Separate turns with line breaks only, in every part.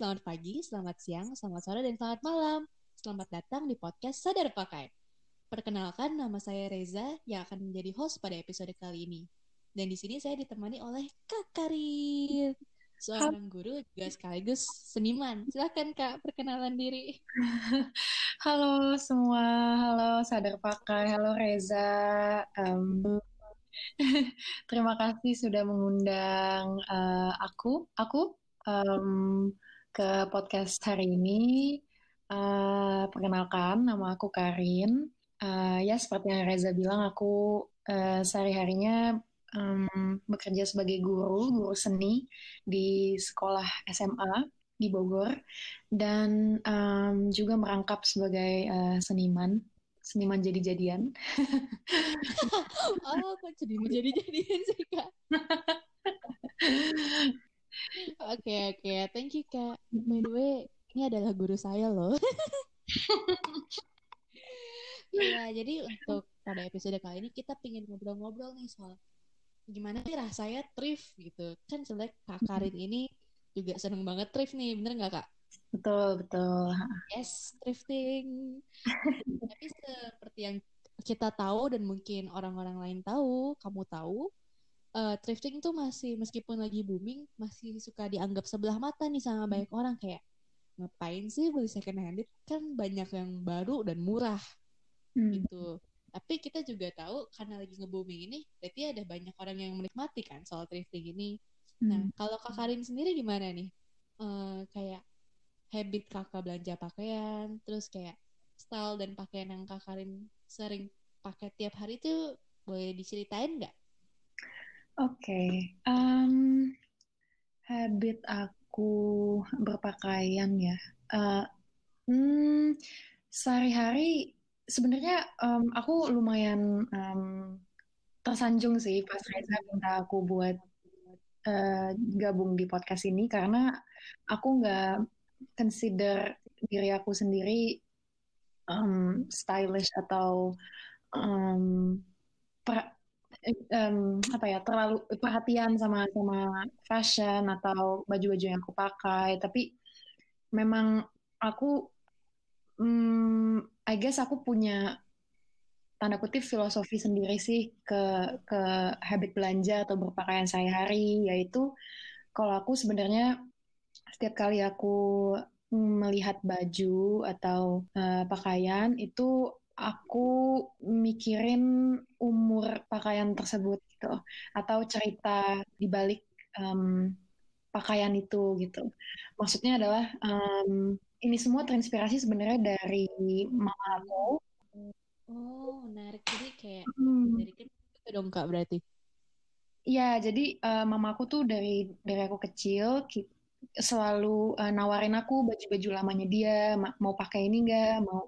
selamat pagi, selamat siang, selamat sore, dan selamat malam. Selamat datang di podcast Sadar Pakai. Perkenalkan, nama saya Reza yang akan menjadi host pada episode kali ini. Dan di sini saya ditemani oleh Kak Karin, seorang guru juga sekaligus seniman. Silahkan Kak, perkenalan diri.
Halo semua, halo Sadar Pakai, halo Reza. Um, terima kasih sudah mengundang uh, aku, aku um, ke podcast hari ini. Uh, perkenalkan, nama aku Karin. Uh, ya, seperti yang Reza bilang, aku uh, sehari-harinya um, bekerja sebagai guru, guru seni di sekolah SMA di Bogor, dan um, juga merangkap sebagai uh, seniman, seniman jadi-jadian.
oh, kok jadi menjadi-jadian sih, Kak? Oke okay, oke, okay. thank you kak. By the way, ini adalah guru saya loh. Iya, jadi untuk pada episode kali ini kita pengen ngobrol-ngobrol nih soal gimana sih rasanya thrift gitu. Kan sebenarnya Kak Karin ini juga seneng banget thrift nih, bener nggak Kak?
Betul, betul.
Yes, thrifting. Tapi seperti yang kita tahu dan mungkin orang-orang lain tahu, kamu tahu, uh, thrifting tuh masih meskipun lagi booming masih suka dianggap sebelah mata nih sama hmm. banyak orang. Kayak ngapain sih beli second hand? Kan banyak yang baru dan murah. Hmm. gitu. Tapi kita juga tahu karena lagi nge-booming ini berarti ada banyak orang yang menikmati kan soal thrifting ini. Nah, hmm. nah kalau kak Karin sendiri gimana nih? Uh, kayak habit kakak belanja pakaian terus kayak style dan pakaian yang kak Karin sering pakai tiap hari tuh boleh diceritain nggak
okay. um, habit aku berpakaian ya. Uh, hmm, sehari-hari sebenarnya um, aku lumayan um, tersanjung sih pas Reza minta aku buat uh, gabung di podcast ini karena aku nggak consider diri aku sendiri um, stylish atau um, um, apa ya terlalu perhatian sama sama fashion atau baju-baju yang aku pakai. Tapi memang aku um, I guess aku punya tanda kutip filosofi sendiri sih ke ke habit belanja atau berpakaian sehari-hari. Yaitu kalau aku sebenarnya setiap kali aku melihat baju atau uh, pakaian itu aku mikirin umur pakaian tersebut gitu atau cerita di balik um, pakaian itu gitu. Maksudnya adalah um, ini semua terinspirasi sebenarnya dari mama aku.
Oh, menarik. Jadi kayak hmm. dari kecil dong Kak berarti.
Iya, jadi uh, mamaku tuh dari dari aku kecil selalu uh, nawarin aku baju-baju lamanya dia mau pakai ini enggak mau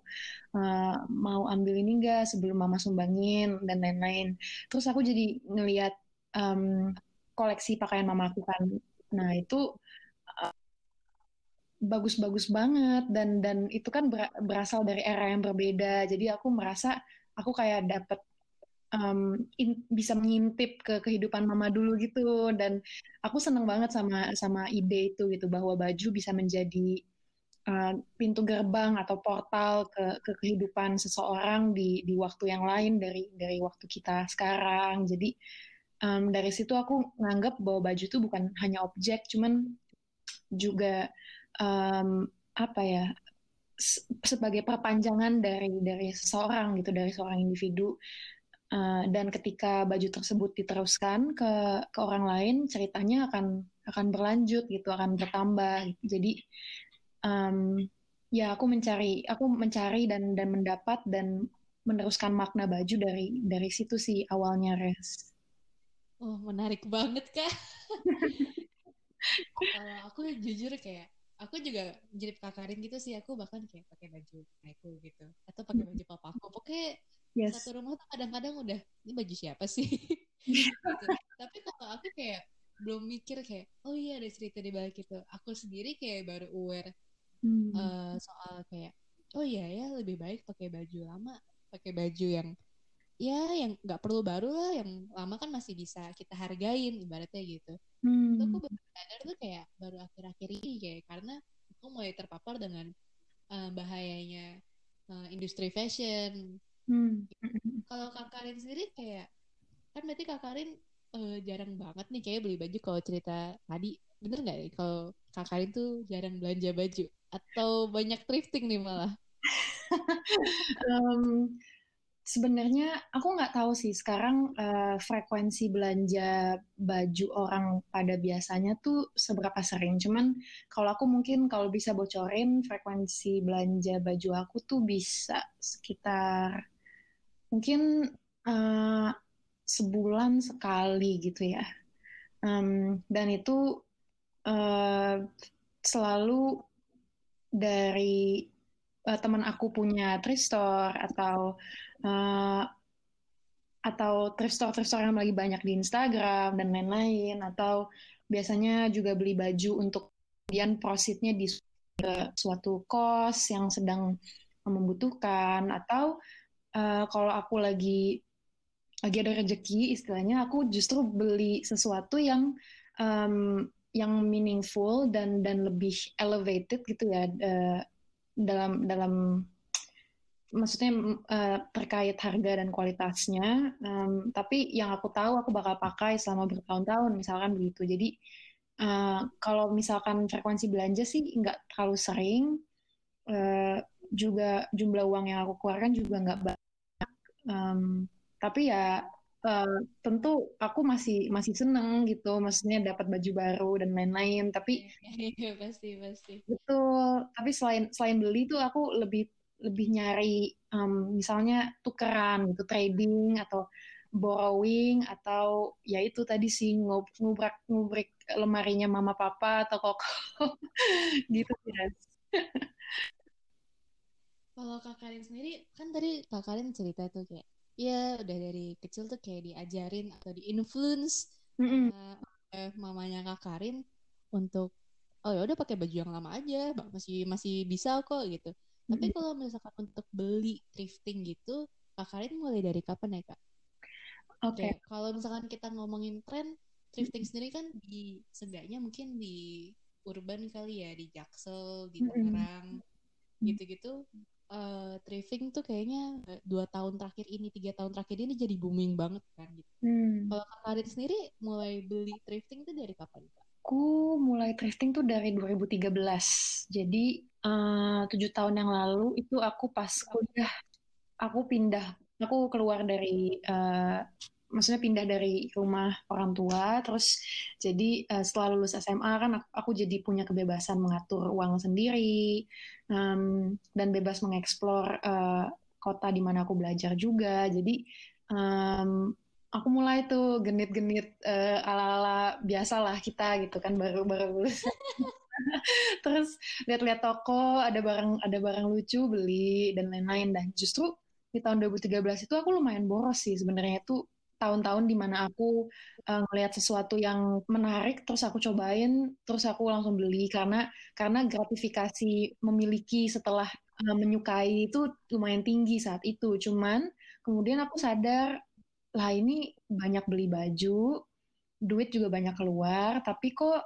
uh, mau ambil ini enggak sebelum mama sumbangin dan lain-lain. Terus aku jadi ngelihat um, koleksi pakaian mama aku kan. Nah itu uh, bagus-bagus banget dan dan itu kan berasal dari era yang berbeda. Jadi aku merasa aku kayak dapet um, in, bisa mengintip ke kehidupan mama dulu gitu. Dan aku seneng banget sama sama ide itu gitu bahwa baju bisa menjadi uh, pintu gerbang atau portal ke ke kehidupan seseorang di di waktu yang lain dari dari waktu kita sekarang. Jadi um, dari situ aku nganggap bahwa baju itu bukan hanya objek cuman juga um, apa ya sebagai perpanjangan dari dari seseorang gitu dari seorang individu Uh, dan ketika baju tersebut diteruskan ke ke orang lain, ceritanya akan akan berlanjut gitu, akan bertambah. Jadi um, ya aku mencari, aku mencari dan dan mendapat dan meneruskan makna baju dari dari situ sih awalnya res.
Oh menarik banget kak. Kalau aku jujur kayak aku juga jadi kakarin gitu sih aku bahkan kayak pakai baju aku gitu atau pakai baju papaku pokoknya yes. satu rumah tuh kadang-kadang udah ini baju siapa sih gitu. tapi kalau aku kayak belum mikir kayak oh iya ada cerita di balik itu aku sendiri kayak baru aware hmm. uh, soal kayak oh iya ya lebih baik pakai baju lama pakai baju yang ya yang nggak perlu baru lah yang lama kan masih bisa kita hargain ibaratnya gitu hmm. itu aku baru sadar tuh kayak baru akhir-akhir ini kayak karena aku mulai terpapar dengan uh, bahayanya uh, industri fashion. Hmm. Kalau Kak Karin sendiri kayak kan berarti Kak Karin uh, jarang banget nih kayak beli baju kalau cerita tadi bener nggak nih kalau Kak Karin tuh jarang belanja baju atau banyak thrifting nih malah?
um, Sebenarnya aku nggak tahu sih sekarang uh, frekuensi belanja baju orang pada biasanya tuh seberapa sering. Cuman kalau aku mungkin kalau bisa bocorin frekuensi belanja baju aku tuh bisa sekitar mungkin uh, sebulan sekali gitu ya. Um, dan itu uh, selalu dari uh, teman aku punya Tristor atau uh, atau thrift store thrift store yang lagi banyak di Instagram dan lain-lain atau biasanya juga beli baju untuk kemudian prositnya di suatu kos yang sedang membutuhkan atau uh, kalau aku lagi lagi ada rezeki istilahnya aku justru beli sesuatu yang um, yang meaningful dan dan lebih elevated gitu ya uh, dalam dalam maksudnya uh, terkait harga dan kualitasnya. Um, tapi yang aku tahu aku bakal pakai selama bertahun-tahun, misalkan begitu. Jadi uh, kalau misalkan frekuensi belanja sih nggak terlalu sering. Uh, juga jumlah uang yang aku keluarkan juga nggak. Um, tapi ya uh, tentu aku masih masih seneng gitu, maksudnya dapat baju baru dan lain-lain. Tapi
iya pasti pasti.
Betul. Tapi selain selain beli tuh aku lebih lebih nyari um, misalnya tukeran gitu trading atau borrowing atau ya itu tadi sih ngubrak ngubrik lemarinya mama papa atau kok gitu
ya. Kak Karin sendiri kan tadi Kak Karin cerita tuh kayak ya udah dari kecil tuh kayak diajarin atau diinfluence mm -hmm. uh, mamanya Kak Karin untuk oh ya udah pakai baju yang lama aja masih masih bisa kok gitu tapi kalau misalkan untuk beli thrifting gitu, Kak Karin mulai dari kapan ya Kak? Oke. Okay. Kalau misalkan kita ngomongin tren, thrifting sendiri kan di seenggaknya mungkin di urban kali ya, di Jaksel, di Tangerang, gitu-gitu. Uh, thrifting tuh kayaknya eh, dua tahun terakhir ini, tiga tahun terakhir ini jadi booming banget kan gitu. Hmm. Kalau Kak Karin sendiri mulai beli thrifting tuh dari kapan Kak?
Aku mulai thrifting tuh dari 2013. Jadi Eh, tujuh tahun yang lalu itu aku pas kuliah aku pindah aku keluar dari uh, maksudnya pindah dari rumah orang tua terus jadi uh, setelah lulus SMA kan aku, aku jadi punya kebebasan mengatur uang sendiri um, dan bebas mengeksplor uh, kota di mana aku belajar juga. Jadi um, aku mulai tuh genit-genit uh, ala-ala biasalah kita gitu kan baru baru lulus terus lihat-lihat toko ada barang ada barang lucu beli dan lain-lain. Dan justru di tahun 2013 itu aku lumayan boros sih sebenarnya. Itu tahun-tahun di mana aku uh, ngelihat sesuatu yang menarik terus aku cobain terus aku langsung beli. Karena karena gratifikasi memiliki setelah uh, menyukai itu lumayan tinggi saat itu. Cuman kemudian aku sadar lah ini banyak beli baju duit juga banyak keluar tapi kok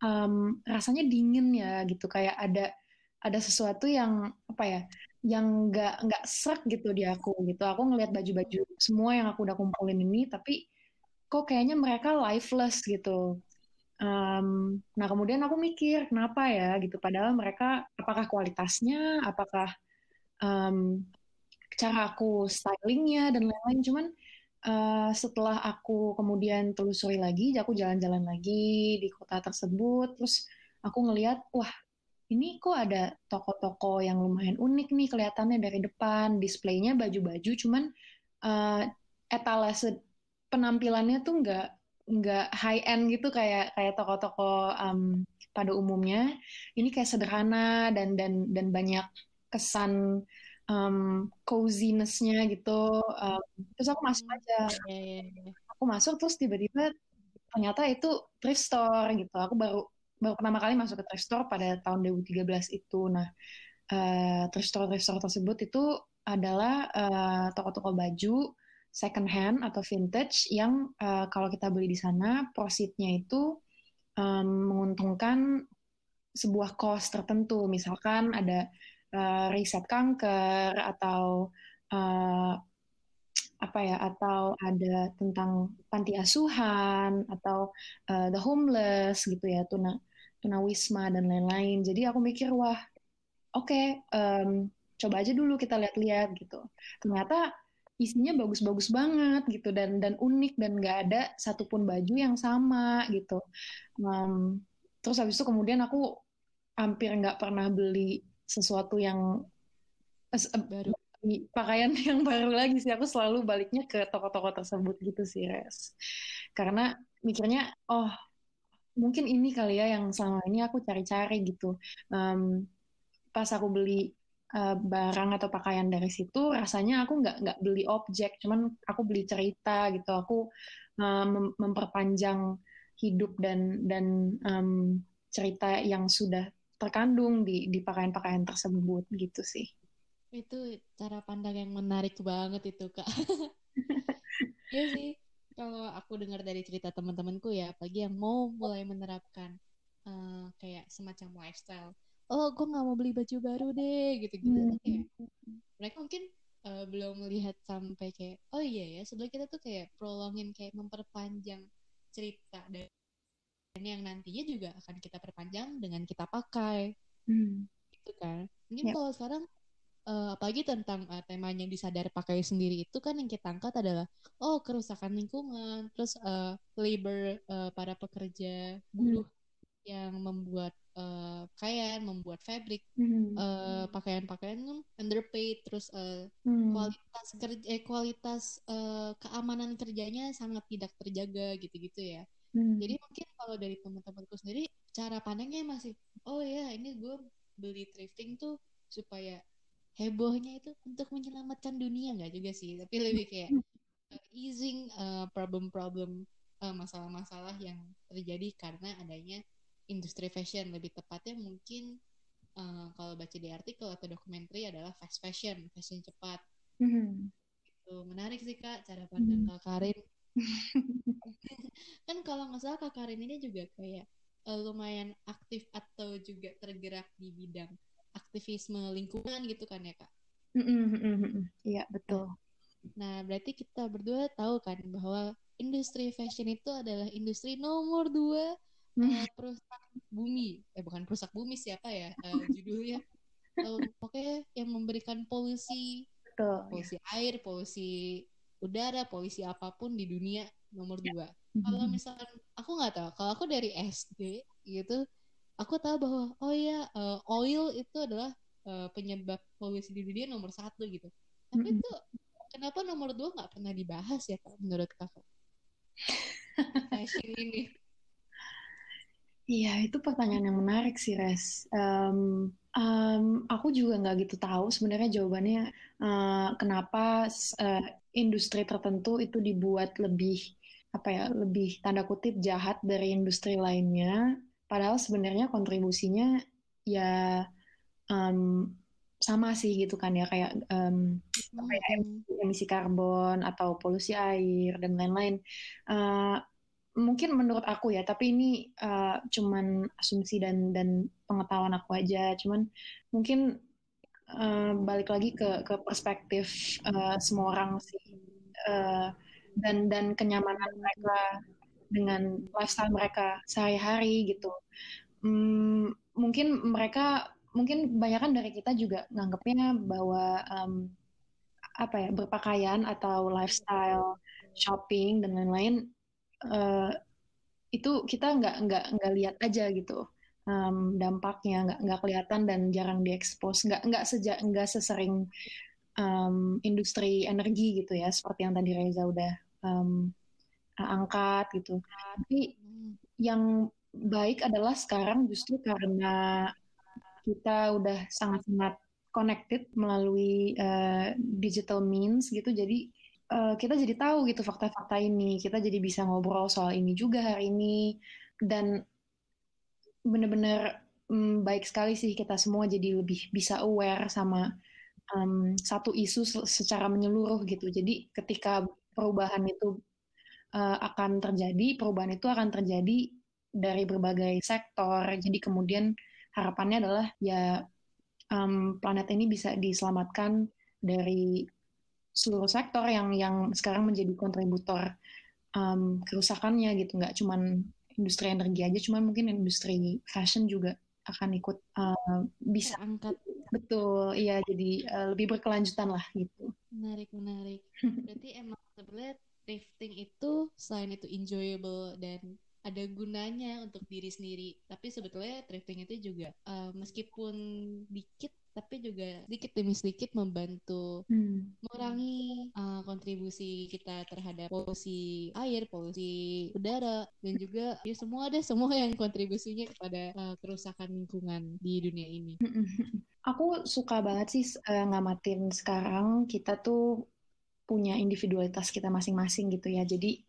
um, rasanya dingin ya gitu. Kayak ada ada sesuatu yang apa ya yang nggak nggak serak gitu di aku gitu. Aku ngelihat baju-baju semua yang aku udah kumpulin ini tapi kok kayaknya mereka lifeless gitu. Um, nah kemudian aku mikir kenapa ya gitu? Padahal mereka apakah kualitasnya? Apakah um, cara aku stylingnya dan lain-lain? Cuman Uh, setelah aku kemudian telusuri lagi, aku jalan-jalan lagi di kota tersebut, terus aku ngelihat, wah ini kok ada toko-toko yang lumayan unik nih kelihatannya dari depan, displaynya baju-baju, cuman uh, etalase penampilannya tuh nggak nggak high end gitu kayak kayak toko-toko um, pada umumnya. Ini kayak sederhana dan dan dan banyak kesan um, coziness-nya gitu. Um, terus aku masuk aja. Yeah, yeah, yeah. Aku masuk terus tiba-tiba ternyata itu thrift store gitu. Aku baru baru pertama kali masuk ke thrift store pada tahun 2013 itu. Nah, uh, thrift store thrift store tersebut itu adalah uh, toko-toko baju second hand atau vintage yang uh, kalau kita beli di sana profitnya itu um, menguntungkan sebuah cause tertentu, misalkan ada uh, riset kanker atau uh, apa ya atau ada tentang panti asuhan atau uh, the homeless gitu ya tuna tunawisma dan lain-lain. Jadi aku mikir wah oke okay, um, coba aja dulu kita lihat-lihat gitu. Ternyata isinya bagus-bagus banget gitu dan dan unik dan nggak ada satupun baju yang sama gitu. Um, terus habis itu kemudian aku hampir nggak pernah beli sesuatu yang baru. pakaian yang baru lagi sih. Aku selalu baliknya ke toko-toko tersebut gitu sih res. Karena mikirnya oh mungkin ini kali ya yang selama ini aku cari-cari gitu. Um, pas aku beli uh, barang atau pakaian dari situ rasanya aku nggak nggak beli objek cuman aku beli cerita gitu. Aku mem memperpanjang hidup dan dan um, cerita yang sudah terkandung di di pakaian-pakaian tersebut gitu sih.
Itu cara pandang yang menarik banget itu kak. Ya sih kalau aku dengar dari cerita teman-temanku ya pagi yang mau mulai menerapkan uh, kayak semacam lifestyle oh gue nggak mau beli baju baru deh gitu gitu hmm. kayak mereka mungkin uh, belum melihat sampai kayak oh iya ya sebenarnya kita tuh kayak prolongin kayak memperpanjang cerita dan yang nantinya juga akan kita perpanjang dengan kita pakai hmm. gitu kan mungkin yep. Ya. kalau sekarang uh, apalagi tentang uh, temanya disadar pakai sendiri itu kan yang kita angkat adalah oh kerusakan lingkungan terus uh, labor uh, para pekerja buruh hmm. yang membuat uh, pakaian membuat fabric hmm. uh, pakaian-pakaian underpaid terus uh, hmm. kualitas kerja eh, kualitas uh, keamanan kerjanya sangat tidak terjaga gitu-gitu ya hmm. jadi mungkin kalau dari teman-temanku sendiri cara pandangnya masih oh ya ini gue beli thrifting tuh supaya hebohnya itu untuk menyelamatkan dunia nggak juga sih tapi lebih kayak uh, easing uh, problem-problem uh, masalah-masalah yang terjadi karena adanya industri fashion. Lebih tepatnya mungkin uh, kalau baca di artikel atau dokumenter adalah fast fashion fashion cepat. Mm-hmm. itu menarik sih kak cara pandang mm-hmm. kak Karin. Kan kalau nggak salah kak Karin ini juga kayak uh, lumayan aktif atau juga tergerak di bidang aktivisme lingkungan gitu kan ya kak?
Iya betul.
Nah berarti kita berdua tahu kan bahwa industri fashion itu adalah industri nomor dua uh, perusak bumi. Eh bukan perusak bumi siapa ya uh, judulnya? uh, pokoknya yang memberikan polusi, betul, polusi ya. air, polusi udara, polusi apa pun di dunia nomor ya. dua. Kalau misalkan aku nggak tahu, kalau aku dari SD gitu aku tahu bahwa oh ya uh, oil itu adalah uh, penyebab polusi di dunia nomor satu gitu tapi mm -hmm. itu kenapa nomor dua nggak pernah dibahas ya kak menurut kakak fashion ini
Iya, itu pertanyaan yang menarik sih, Res. Um, um, aku juga nggak gitu tahu sebenarnya jawabannya uh, kenapa uh, industri tertentu itu dibuat lebih apa ya, lebih tanda kutip jahat dari industri lainnya Padahal sebenarnya kontribusinya ya um, sama sih gitu kan ya kayak um, kayak emisi karbon atau polusi air dan lain-lain. Uh, mungkin menurut aku ya, tapi ini uh, cuman asumsi dan dan pengetahuan aku aja. Cuman mungkin uh, balik lagi ke ke perspektif uh, semua orang sih uh, dan dan kenyamanan mereka dengan lifestyle mereka sehari-hari gitu. Hmm, mungkin mereka mungkin kebanyakan dari kita juga nganggapnya bahwa um, apa ya berpakaian atau lifestyle shopping dan lain-lain uh, itu kita nggak nggak nggak lihat aja gitu um, dampaknya nggak nggak kelihatan dan jarang diekspos nggak nggak sejak nggak sesering um, industri energi gitu ya seperti yang tadi Reza udah um, angkat gitu. Tapi yang baik adalah sekarang justru karena kita udah sangat-sangat connected melalui uh, digital means gitu. Jadi uh, kita jadi tahu gitu fakta-fakta ini. Kita jadi bisa ngobrol soal ini juga hari ini dan benar-benar um, baik sekali sih kita semua jadi lebih bisa aware sama um, satu isu secara menyeluruh gitu. Jadi ketika perubahan itu uh, akan terjadi, perubahan itu akan terjadi dari berbagai sektor. Jadi kemudian harapannya adalah ya um, planet ini bisa diselamatkan dari seluruh sektor yang yang sekarang menjadi kontributor um, kerusakannya gitu. Nggak cuman industri energi aja cuman mungkin industri fashion juga akan ikut uh, bisa.
Angkat
betul iya jadi uh, lebih berkelanjutan lah gitu.
Menarik menarik. Berarti emang sebenarnya thrifting itu selain itu enjoyable dan ada gunanya untuk diri sendiri tapi sebetulnya thrifting itu juga uh, meskipun dikit tapi juga sedikit demi sedikit membantu hmm. mengurangi uh, kontribusi kita terhadap polusi air, polusi udara, dan juga ya semua ada semua yang kontribusinya kepada uh, kerusakan lingkungan di dunia ini.
Aku suka banget sih uh, ngamatin sekarang kita tuh punya individualitas kita masing-masing gitu ya. Jadi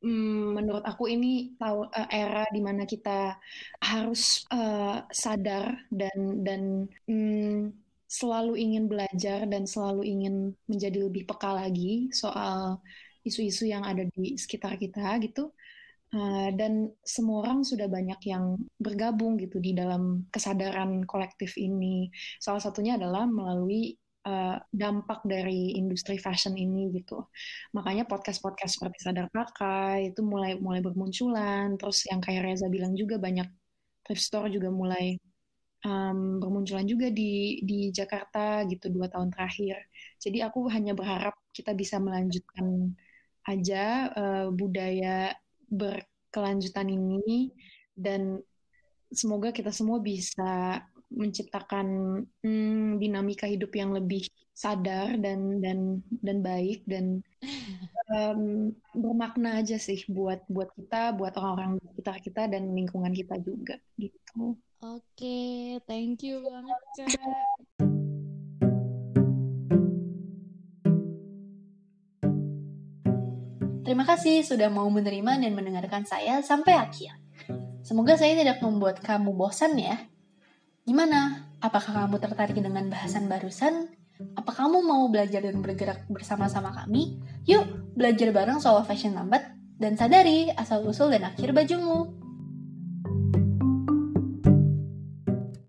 hmm, menurut aku ini tahu uh, era di mana kita harus uh, sadar dan dan um, selalu ingin belajar dan selalu ingin menjadi lebih peka lagi soal isu-isu yang ada di sekitar kita gitu. Uh, dan semua orang sudah banyak yang bergabung gitu di dalam kesadaran kolektif ini. Salah satunya adalah melalui uh, dampak dari industri fashion ini gitu. Makanya podcast-podcast seperti Sadar Pakai itu mulai mulai bermunculan. Terus yang kayak Reza bilang juga banyak thrift store juga mulai um, bermunculan juga di di Jakarta gitu dua tahun terakhir. Jadi aku hanya berharap kita bisa melanjutkan aja uh, budaya berkelanjutan ini dan semoga kita semua bisa menciptakan hmm, dinamika hidup yang lebih sadar dan dan dan baik dan um, bermakna aja sih buat buat kita, buat orang-orang di sekitar kita dan lingkungan kita juga gitu.
Oke, thank you banget Kak.
Terima kasih sudah mau menerima dan mendengarkan saya sampai akhir. Semoga saya tidak membuat kamu bosan ya. Gimana? Apakah kamu tertarik dengan bahasan barusan? Apa kamu mau belajar dan bergerak bersama-sama kami? Yuk, belajar bareng soal fashion lambat dan sadari asal-usul dan akhir bajumu.